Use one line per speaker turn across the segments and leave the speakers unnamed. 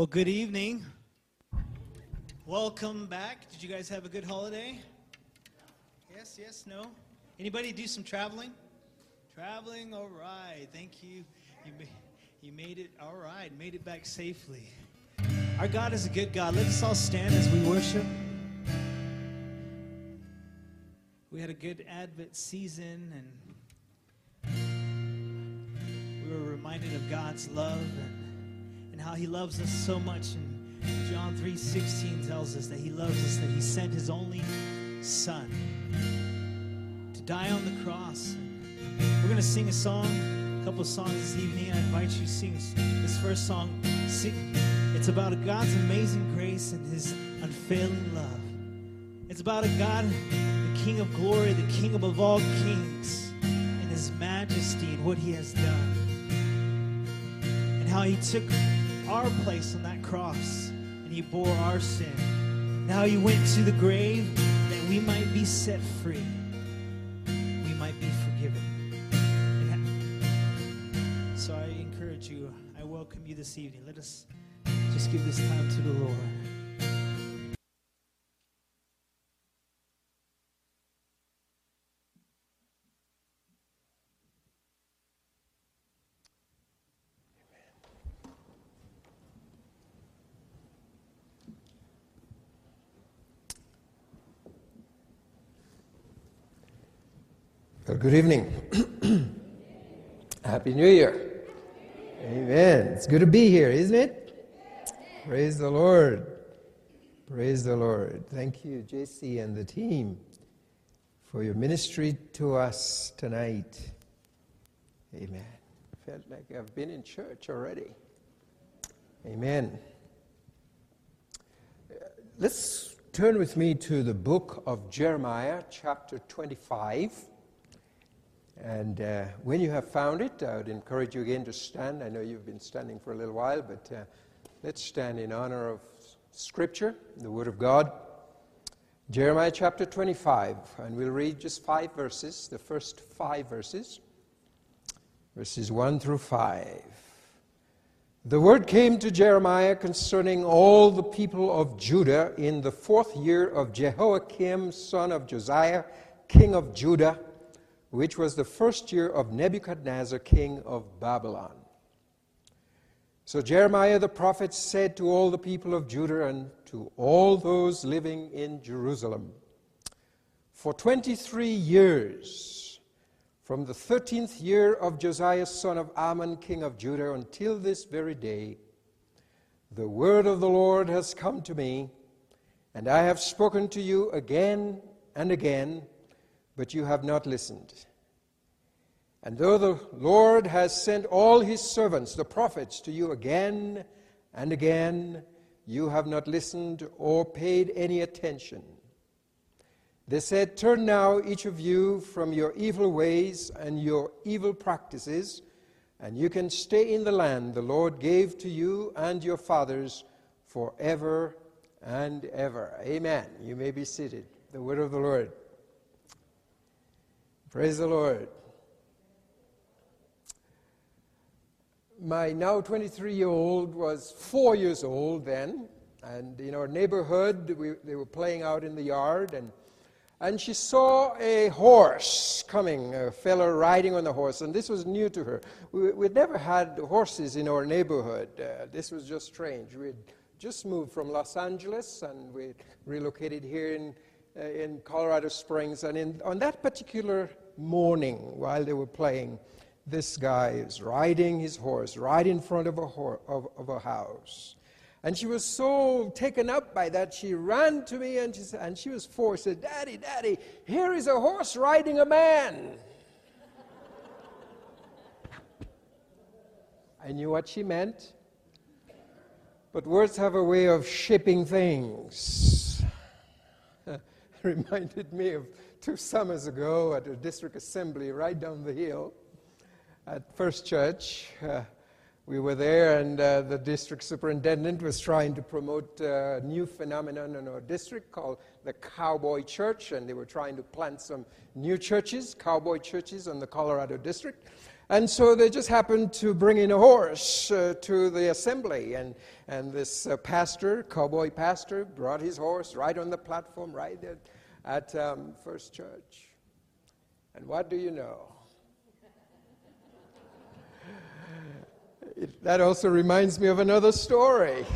Well, good evening. Welcome back. Did you guys have a good holiday? Yes, yes, no. Anybody do some traveling? Traveling, all right. Thank you. You, you made it, all right. Made it back safely. Our God is a good God. Let us all stand as we worship. We had a good Advent season, and we were reminded of God's love and, and how He loves us so much. And John 3:16 tells us that He loves us, that He sent His only Son to die on the cross. We're going to sing a song, a couple of songs this evening. I invite you to sing this first song. It's about God's amazing grace and His unfailing love. It's about a God, the King of glory, the King above all kings, and His majesty and what He has done. And how He took our place on that cross and He bore our sin. Now He went to the grave that we might be set free, we might be forgiven. Ha- So I encourage you, I welcome you this evening. Let us just give this time to the Lord.
Well, good evening. Happy New Year. Amen. It's good to be here, isn't it? Praise the Lord. Praise the Lord. Thank you, JC and the team, for your ministry to us tonight. Amen. Felt like I've been in church already. Amen. Let's turn with me to the book of Jeremiah, chapter 25. And uh, when you have found it, I would encourage you again to stand. I know you've been standing for a little while, but uh, let's stand in honor of Scripture, the Word of God. Jeremiah chapter 25, and we'll read just five verses, the first five verses, verses 1 through 5. The word came to Jeremiah concerning all the people of Judah in the fourth year of Jehoiakim, son of Josiah, king of Judah which was the first year of Nebuchadnezzar, king of Babylon. So Jeremiah the prophet said to all the people of Judah and to all those living in Jerusalem For 23 years, from the 13th year of Josiah son of Amon, king of Judah, until this very day, the word of the Lord has come to me, and I have spoken to you again and again but you have not listened. And though the Lord has sent all his servants, the prophets, to you again and again, you have not listened or paid any attention. They said, Turn now, each of you, from your evil ways and your evil practices, and you can stay in the land the Lord gave to you and your fathers forever and ever. Amen. You may be seated. The word of the Lord. Praise the Lord. My now 23 year old was four years old then, and in our neighborhood, we, they were playing out in the yard, and, and she saw a horse coming, a fellow riding on the horse, and this was new to her. We, we'd never had horses in our neighborhood. Uh, this was just strange. We'd just moved from Los Angeles, and we relocated here in uh, in Colorado Springs. And in, on that particular morning, while they were playing, this guy is riding his horse right in front of a, of, of a house. And she was so taken up by that, she ran to me and she, and she was four. Said, Daddy, Daddy, here is a horse riding a man. I knew what she meant. But words have a way of shaping things. reminded me of two summers ago at a district assembly right down the hill at First Church. Uh, we were there, and uh, the district superintendent was trying to promote a new phenomenon in our district called the Cowboy Church, and they were trying to plant some new churches, cowboy churches, in the Colorado district. And so they just happened to bring in a horse uh, to the assembly. And, and this uh, pastor, cowboy pastor, brought his horse right on the platform, right at, at um, First Church. And what do you know? It, that also reminds me of another story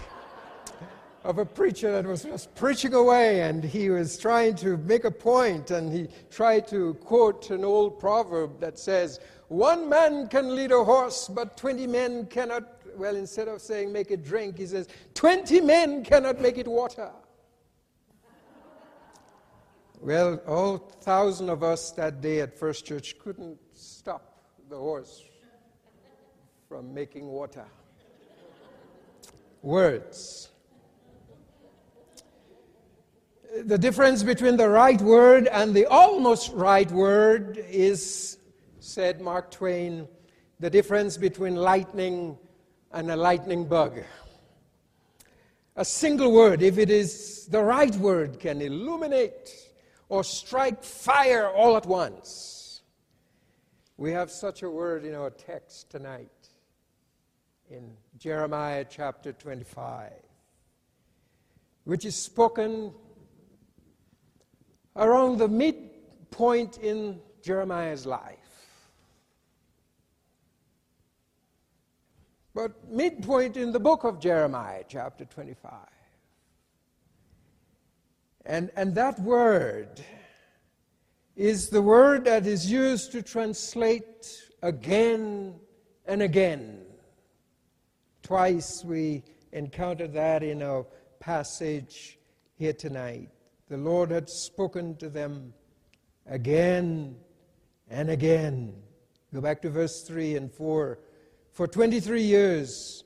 of a preacher that was just preaching away and he was trying to make a point and he tried to quote an old proverb that says, One man can lead a horse, but 20 men cannot. Well, instead of saying make it drink, he says, 20 men cannot make it water. well, all thousand of us that day at First Church couldn't stop the horse from making water. Words. The difference between the right word and the almost right word is, said Mark Twain, the difference between lightning and a lightning bug. A single word, if it is the right word, can illuminate or strike fire all at once. We have such a word in our text tonight in Jeremiah chapter 25, which is spoken around the midpoint in Jeremiah's life. But midpoint in the book of Jeremiah, chapter 25. And, and that word is the word that is used to translate again and again Twice we encountered that in our passage here tonight. The Lord had spoken to them again and again. Go back to verse 3 and 4. For 23 years,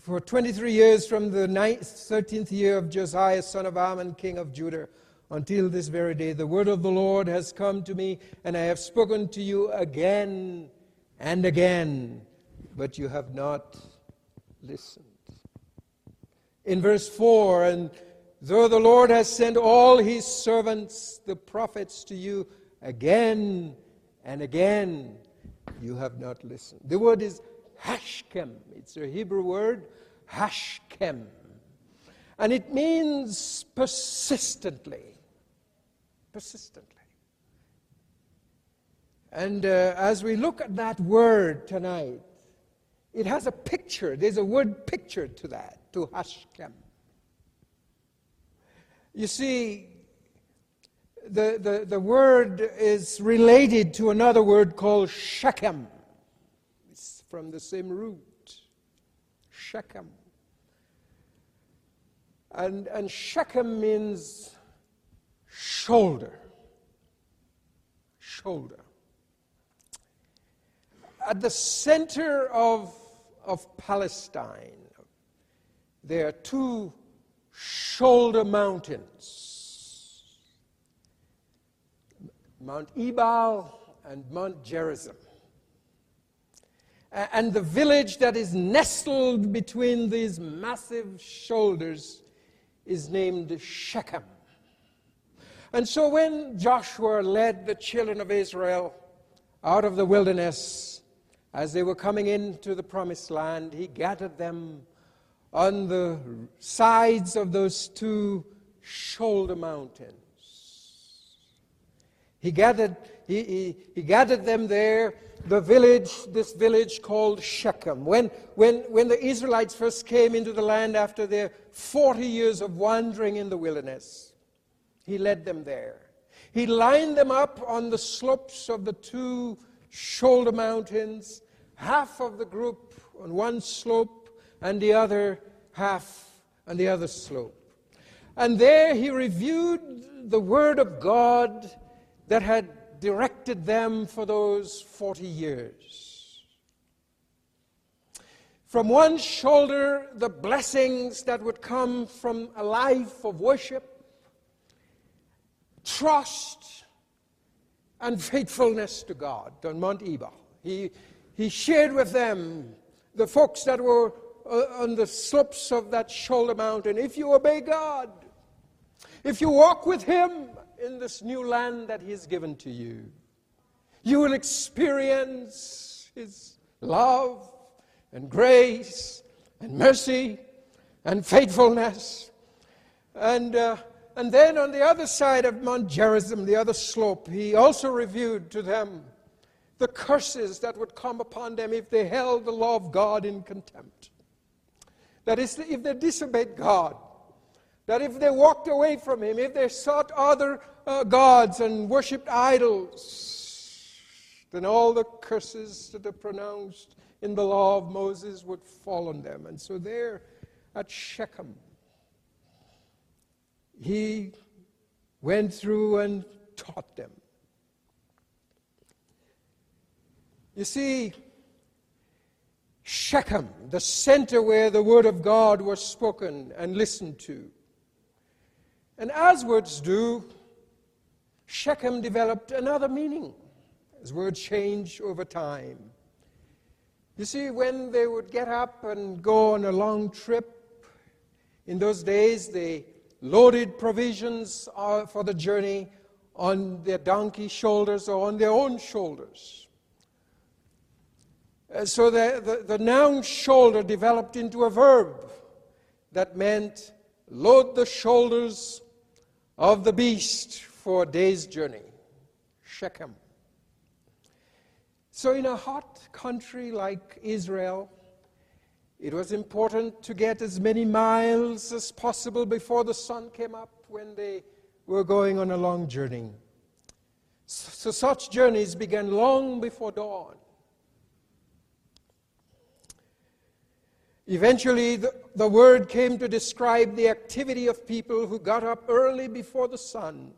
for 23 years from the 13th year of Josiah, son of Amon, king of Judah, until this very day, the word of the Lord has come to me, and I have spoken to you again and again, but you have not listened. In verse 4, and though the Lord has sent all his servants, the prophets, to you again and again, you have not listened. The word is hashkem. It's a Hebrew word, hashkem. And it means persistently. Persistently. And uh, as we look at that word tonight, it has a picture. There's a word picture to that, to Hashkem. You see, the, the, the word is related to another word called Shechem. It's from the same root. Shechem. And, and Shechem means shoulder. Shoulder at the center of, of Palestine, there are two shoulder mountains Mount Ebal and Mount Gerizim. And the village that is nestled between these massive shoulders is named Shechem. And so when Joshua led the children of Israel out of the wilderness, as they were coming into the promised land, he gathered them on the sides of those two shoulder mountains. He gathered, he, he, he gathered them there, the village, this village called Shechem. When, when, when the Israelites first came into the land after their 40 years of wandering in the wilderness, he led them there. He lined them up on the slopes of the two shoulder mountains, half of the group on one slope and the other half on the other slope. And there he reviewed the Word of God that had directed them for those 40 years. From one shoulder, the blessings that would come from a life of worship, trust, and faithfulness to God on Mount Ebal. He, he shared with them, the folks that were uh, on the slopes of that shoulder mountain, if you obey God, if you walk with Him in this new land that He has given to you, you will experience His love and grace and mercy and faithfulness. And, uh, and then on the other side of Mount Gerizim, the other slope, he also reviewed to them the curses that would come upon them if they held the law of God in contempt. That is, if they disobeyed God, that if they walked away from Him, if they sought other uh, gods and worshipped idols, then all the curses that are pronounced in the law of Moses would fall on them. And so there at Shechem, he went through and taught them. You see, Shechem, the center where the word of God was spoken and listened to. And as words do, Shechem developed another meaning as words change over time. You see, when they would get up and go on a long trip, in those days they loaded provisions uh, for the journey on their donkey shoulders or on their own shoulders. Uh, so the, the, the noun shoulder developed into a verb that meant load the shoulders of the beast for a day's journey. Shechem. So, in a hot country like Israel, it was important to get as many miles as possible before the sun came up when they were going on a long journey. So, such journeys began long before dawn. Eventually, the, the word came to describe the activity of people who got up early before the sun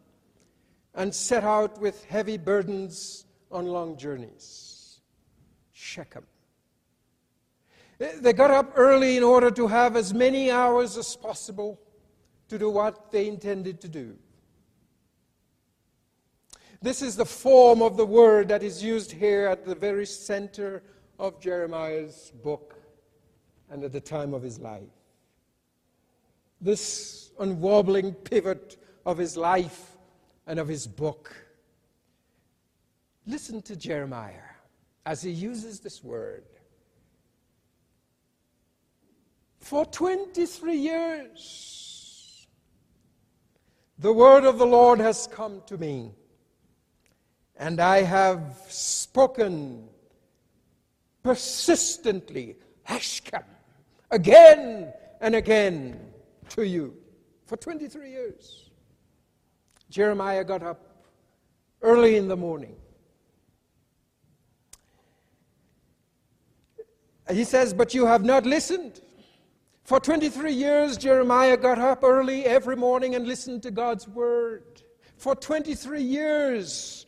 and set out with heavy burdens on long journeys. Shechem. They got up early in order to have as many hours as possible to do what they intended to do. This is the form of the word that is used here at the very center of Jeremiah's book and at the time of his life. This unwobbling pivot of his life and of his book. Listen to Jeremiah as he uses this word. For 23 years, the word of the Lord has come to me, and I have spoken persistently, Hashkem, again and again to you for 23 years. Jeremiah got up early in the morning. He says, But you have not listened. For 23 years, Jeremiah got up early every morning and listened to God's word. For 23 years,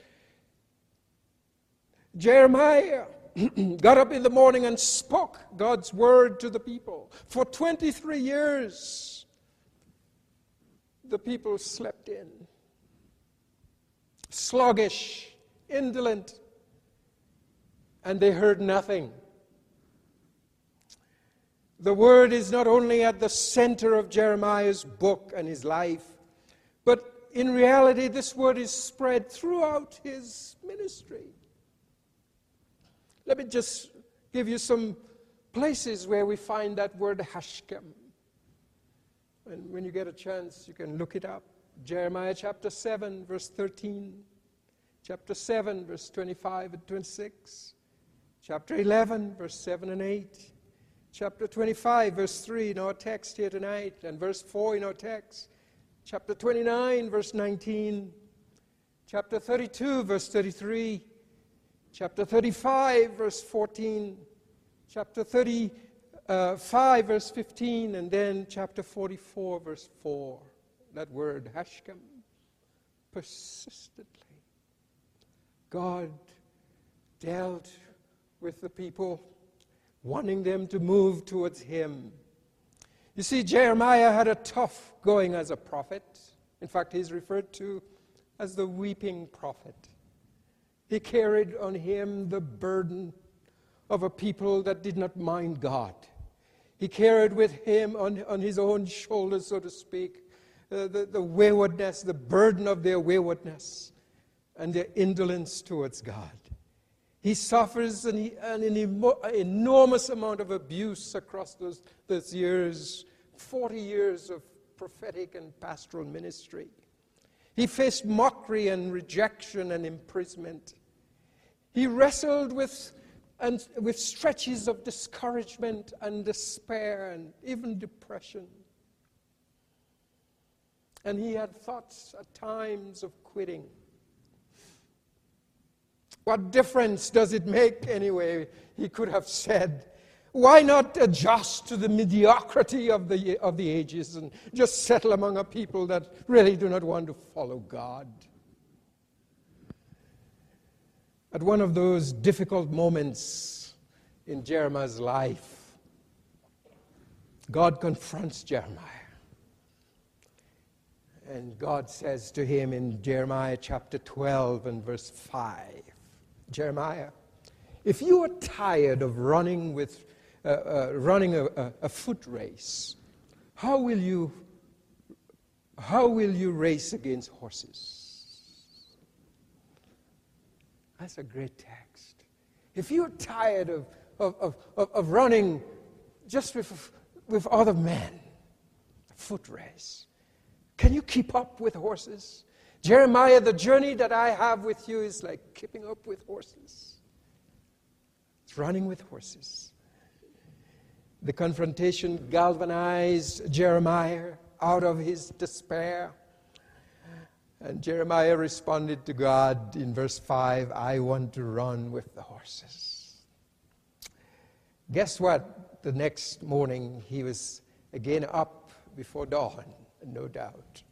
Jeremiah got up in the morning and spoke God's word to the people. For 23 years, the people slept in. Sluggish, indolent, and they heard nothing. The word is not only at the center of Jeremiah's book and his life, but in reality, this word is spread throughout his ministry. Let me just give you some places where we find that word Hashkem. And when you get a chance, you can look it up. Jeremiah chapter 7, verse 13. Chapter 7, verse 25 and 26. Chapter 11, verse 7 and 8. Chapter 25, verse 3 in our text here tonight, and verse 4 in our text. Chapter 29, verse 19. Chapter 32, verse 33 chapter 35, verse 14, chapter 35, uh, verse 15, and then chapter 44, verse 4. That word, Hashkem, persistently. God dealt with the people, wanting them to move towards Him. You see, Jeremiah had a tough going as a prophet. In fact, he's referred to as the weeping prophet. He carried on him the burden of a people that did not mind God. He carried with him on, on his own shoulders, so to speak, uh, the, the waywardness, the burden of their waywardness and their indolence towards God. He suffers an, an, an enormous amount of abuse across those, those years 40 years of prophetic and pastoral ministry. He faced mockery and rejection and imprisonment. He wrestled with, and, with stretches of discouragement and despair and even depression. And he had thoughts at times of quitting. What difference does it make, anyway? He could have said, why not adjust to the mediocrity of the, of the ages and just settle among a people that really do not want to follow God? At one of those difficult moments in Jeremiah's life, God confronts Jeremiah. And God says to him in Jeremiah chapter 12 and verse 5 Jeremiah, if you are tired of running with uh, uh, running a, a, a foot race, how will you how will you race against horses? That's a great text. If you're tired of, of, of, of running just with, with other men, a foot race, can you keep up with horses? Jeremiah, the journey that I have with you is like keeping up with horses. It's running with horses. The confrontation galvanized Jeremiah out of his despair. And Jeremiah responded to God in verse 5 I want to run with the horses. Guess what? The next morning he was again up before dawn, no doubt,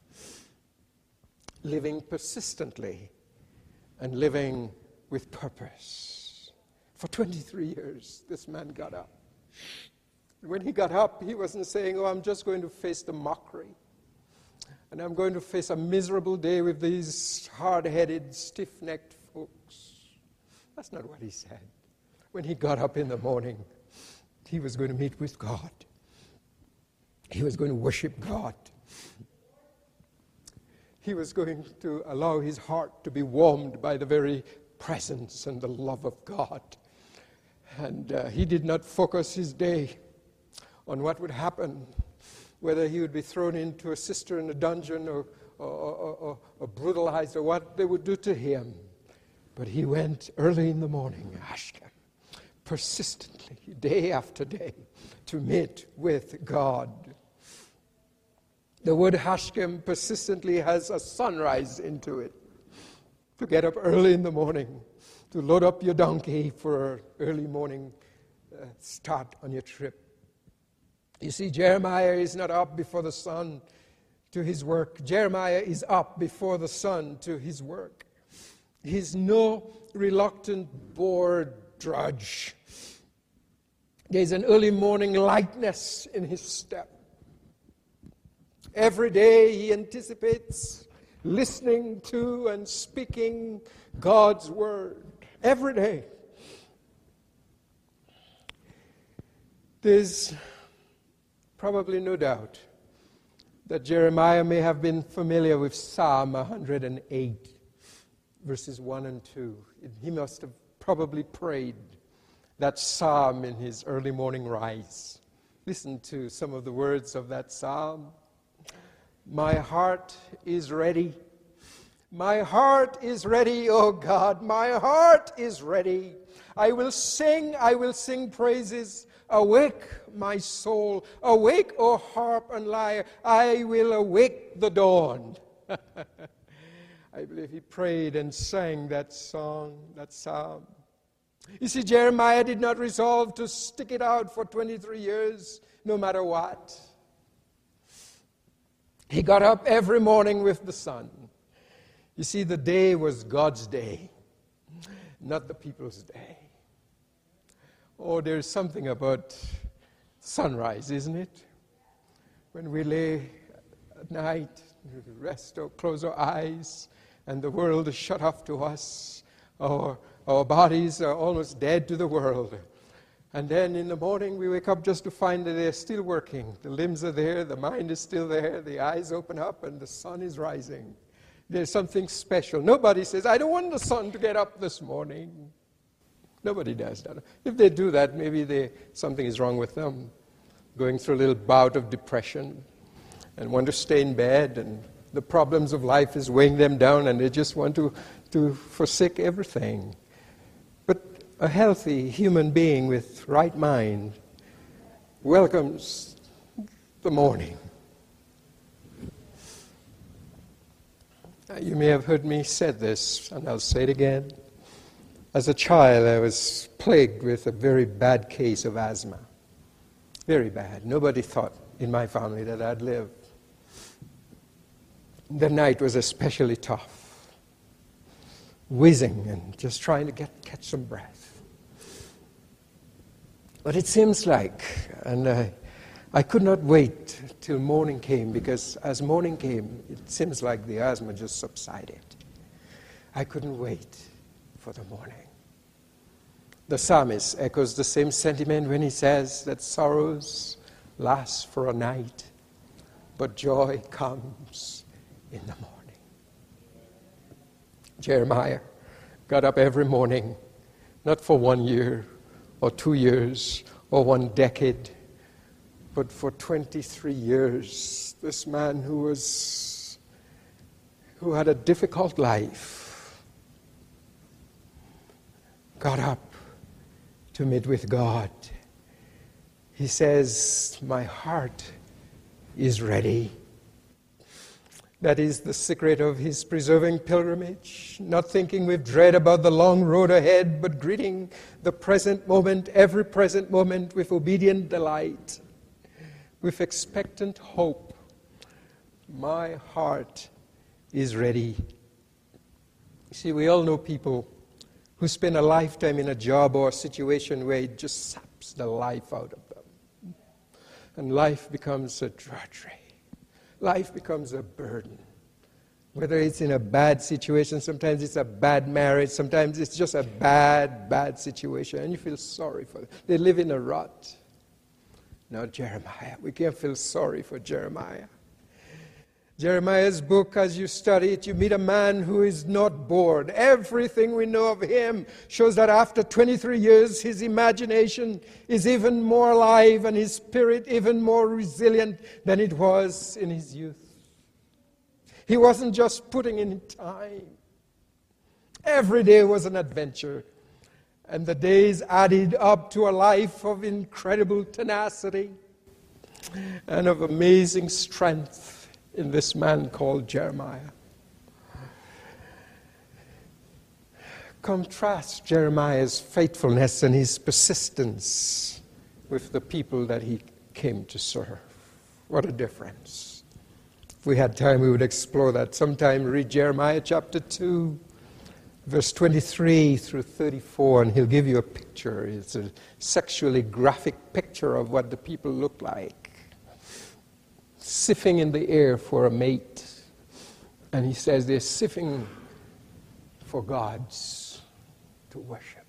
living persistently and living with purpose. For 23 years, this man got up. When he got up, he wasn't saying, Oh, I'm just going to face the mockery. And I'm going to face a miserable day with these hard headed, stiff necked folks. That's not what he said. When he got up in the morning, he was going to meet with God, he was going to worship God. He was going to allow his heart to be warmed by the very presence and the love of God. And uh, he did not focus his day on what would happen, whether he would be thrown into a cistern, in a dungeon, or, or, or, or brutalized, or what they would do to him. But he went early in the morning, Ashken, persistently, day after day, to meet with God. The word Hashkem persistently has a sunrise into it. To get up early in the morning, to load up your donkey for an early morning uh, start on your trip. You see, Jeremiah is not up before the sun to his work. Jeremiah is up before the sun to his work. He's no reluctant, bored drudge. There's an early morning lightness in his step. Every day he anticipates listening to and speaking God's word. Every day. There's probably no doubt that Jeremiah may have been familiar with Psalm 108, verses 1 and 2. He must have probably prayed that psalm in his early morning rise. Listen to some of the words of that psalm. My heart is ready. My heart is ready, O God. My heart is ready. I will sing, I will sing praises. Awake, my soul. Awake, O harp and lyre. I will awake the dawn. I believe he prayed and sang that song, that psalm. You see, Jeremiah did not resolve to stick it out for 23 years, no matter what. He got up every morning with the sun. You see, the day was God's day, not the people's day. Oh, there's something about sunrise, isn't it? When we lay at night, rest or close our eyes, and the world is shut off to us. Our, our bodies are almost dead to the world. And then in the morning, we wake up just to find that they're still working. The limbs are there, the mind is still there, the eyes open up, and the sun is rising. There's something special. Nobody says, I don't want the sun to get up this morning. Nobody does that. If they do that, maybe they, something is wrong with them. Going through a little bout of depression and want to stay in bed, and the problems of life is weighing them down, and they just want to, to forsake everything. But a healthy human being with right mind welcomes the morning. You may have heard me say this, and I'll say it again. As a child, I was plagued with a very bad case of asthma. Very bad. Nobody thought in my family that I'd live. The night was especially tough. Whizzing and just trying to get, catch some breath. But it seems like, and I, I could not wait till morning came because as morning came, it seems like the asthma just subsided. I couldn't wait for the morning. The psalmist echoes the same sentiment when he says that sorrows last for a night, but joy comes in the morning. Jeremiah got up every morning, not for one year or two years or one decade, but for 23 years. This man who was who had a difficult life got up to meet with God. He says, My heart is ready. That is the secret of his preserving pilgrimage, not thinking with dread about the long road ahead, but greeting the present moment, every present moment, with obedient delight, with expectant hope. My heart is ready. You see, we all know people who spend a lifetime in a job or a situation where it just saps the life out of them. And life becomes a drudgery life becomes a burden. Whether it's in a bad situation, sometimes it's a bad marriage, sometimes it's just a bad, bad situation, and you feel sorry for them. They live in a rut. Now, Jeremiah, we can't feel sorry for Jeremiah. Jeremiah's book, as you study it, you meet a man who is not bored. Everything we know of him shows that after 23 years, his imagination is even more alive and his spirit even more resilient than it was in his youth. He wasn't just putting in time, every day was an adventure. And the days added up to a life of incredible tenacity and of amazing strength in this man called Jeremiah. Contrast Jeremiah's faithfulness and his persistence with the people that he came to serve. What a difference. If we had time, we would explore that. Sometime read Jeremiah chapter 2, verse 23 through 34, and he'll give you a picture. It's a sexually graphic picture of what the people look like sniffing in the air for a mate. And he says they're sniffing for gods to worship.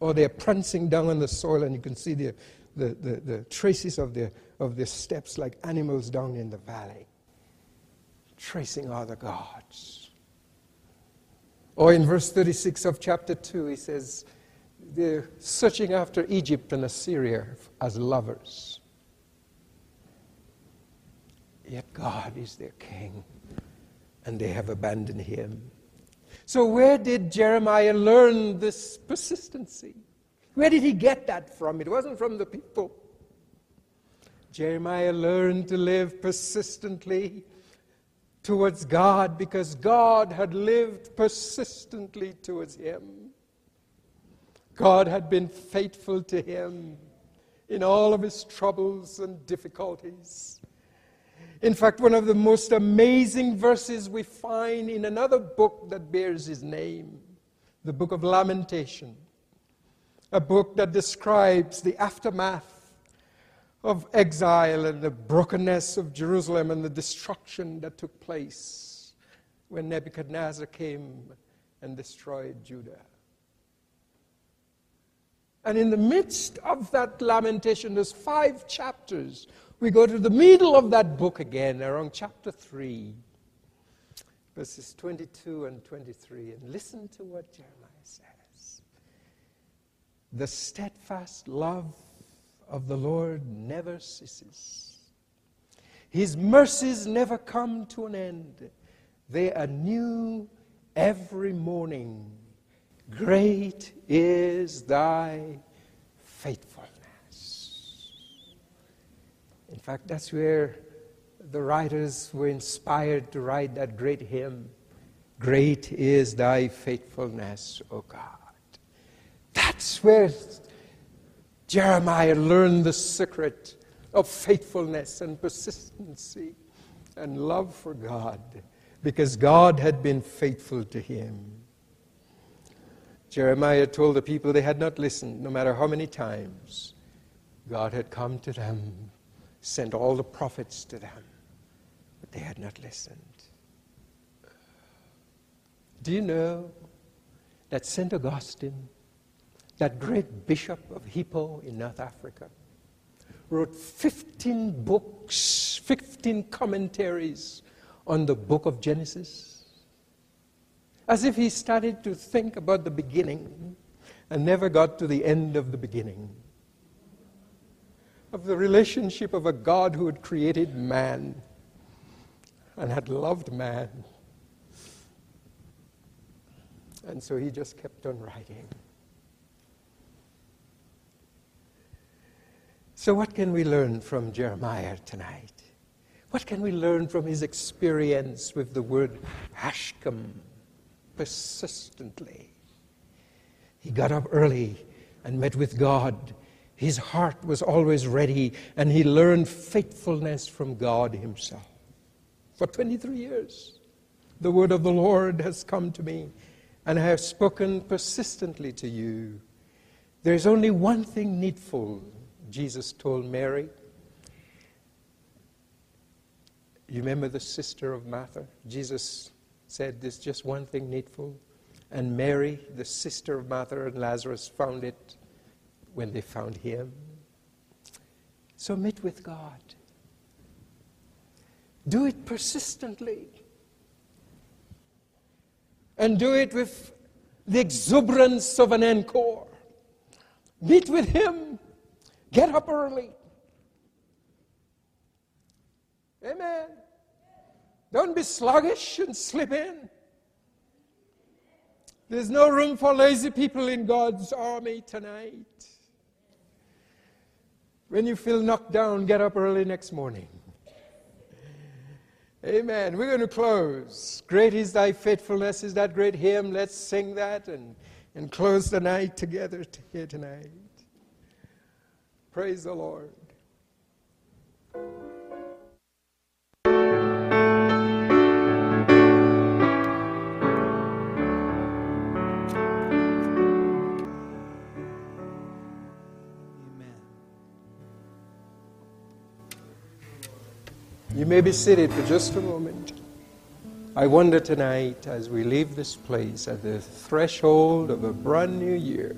Or they're prancing down on the soil, and you can see the, the, the, the traces of their, of their steps like animals down in the valley, tracing other gods. Or in verse 36 of chapter 2, he says, they're searching after Egypt and Assyria as lovers. God is their king, and they have abandoned him. So, where did Jeremiah learn this persistency? Where did he get that from? It wasn't from the people. Jeremiah learned to live persistently towards God because God had lived persistently towards him. God had been faithful to him in all of his troubles and difficulties. In fact, one of the most amazing verses we find in another book that bears his name, the book of Lamentation, a book that describes the aftermath of exile and the brokenness of Jerusalem and the destruction that took place when Nebuchadnezzar came and destroyed Judah. And in the midst of that lamentation, there's five chapters we go to the middle of that book again, around chapter 3, verses 22 and 23, and listen to what Jeremiah says. The steadfast love of the Lord never ceases. His mercies never come to an end. They are new every morning. Great is thy faithfulness. In fact, that's where the writers were inspired to write that great hymn Great is thy faithfulness, O God. That's where Jeremiah learned the secret of faithfulness and persistency and love for God because God had been faithful to him. Jeremiah told the people they had not listened, no matter how many times. God had come to them, sent all the prophets to them, but they had not listened. Do you know that St. Augustine, that great bishop of Hippo in North Africa, wrote 15 books, 15 commentaries on the book of Genesis? As if he started to think about the beginning and never got to the end of the beginning. Of the relationship of a God who had created man and had loved man and so he just kept on writing. So, what can we learn from Jeremiah tonight? What can we learn from his experience with the word Hashkem persistently? He got up early and met with God. His heart was always ready, and he learned faithfulness from God himself. For 23 years, the word of the Lord has come to me and I have spoken persistently to you. There is only one thing needful, Jesus told Mary. You remember the sister of Martha? Jesus said, There's just one thing needful. And Mary, the sister of Martha and Lazarus, found it when they found him. So meet with God. Do it persistently and do it with the exuberance of an encore. Meet with Him. Get up early. Amen. Don't be sluggish and slip in. There's no room for lazy people in God's army tonight. When you feel knocked down, get up early next morning. Amen. We're going to close. Great is thy faithfulness is that great hymn. Let's sing that and, and close the night together here tonight. Praise the Lord. You may be seated for just a moment. I wonder tonight, as we leave this place at the threshold of a brand new year,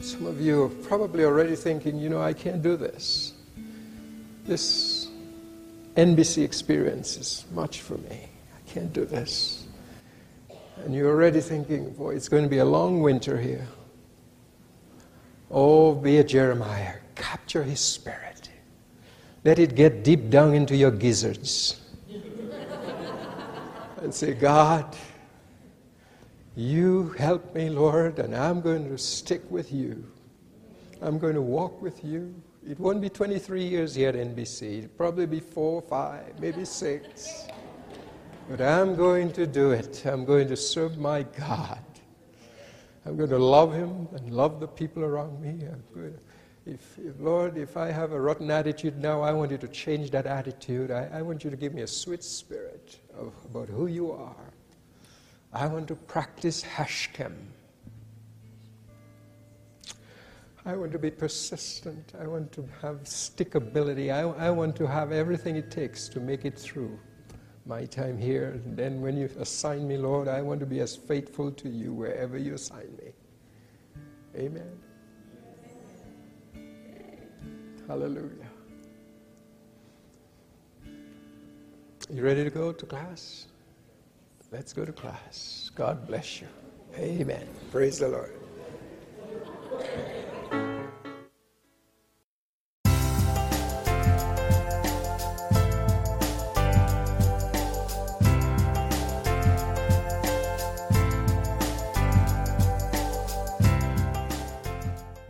some of you are probably already thinking, you know, I can't do this. This NBC experience is much for me. I can't do this. And you're already thinking, boy, it's going to be a long winter here. Oh, be a Jeremiah. Capture his spirit. Let it get deep down into your gizzards. and say, God, you help me, Lord, and I'm going to stick with you. I'm going to walk with you. It won't be 23 years here at NBC. It'll probably be four, five, maybe six. But I'm going to do it. I'm going to serve my God. I'm going to love Him and love the people around me. I'm going to if, Lord, if I have a rotten attitude now, I want you to change that attitude. I, I want you to give me a sweet spirit of, about who you are. I want to practice Hashkem. I want to be persistent. I want to have stickability. I, I want to have everything it takes to make it through my time here. And then when you assign me, Lord, I want to be as faithful to you wherever you assign me. Amen. Hallelujah. You ready to go to class? Let's go to class. God bless you. Amen. Praise the Lord.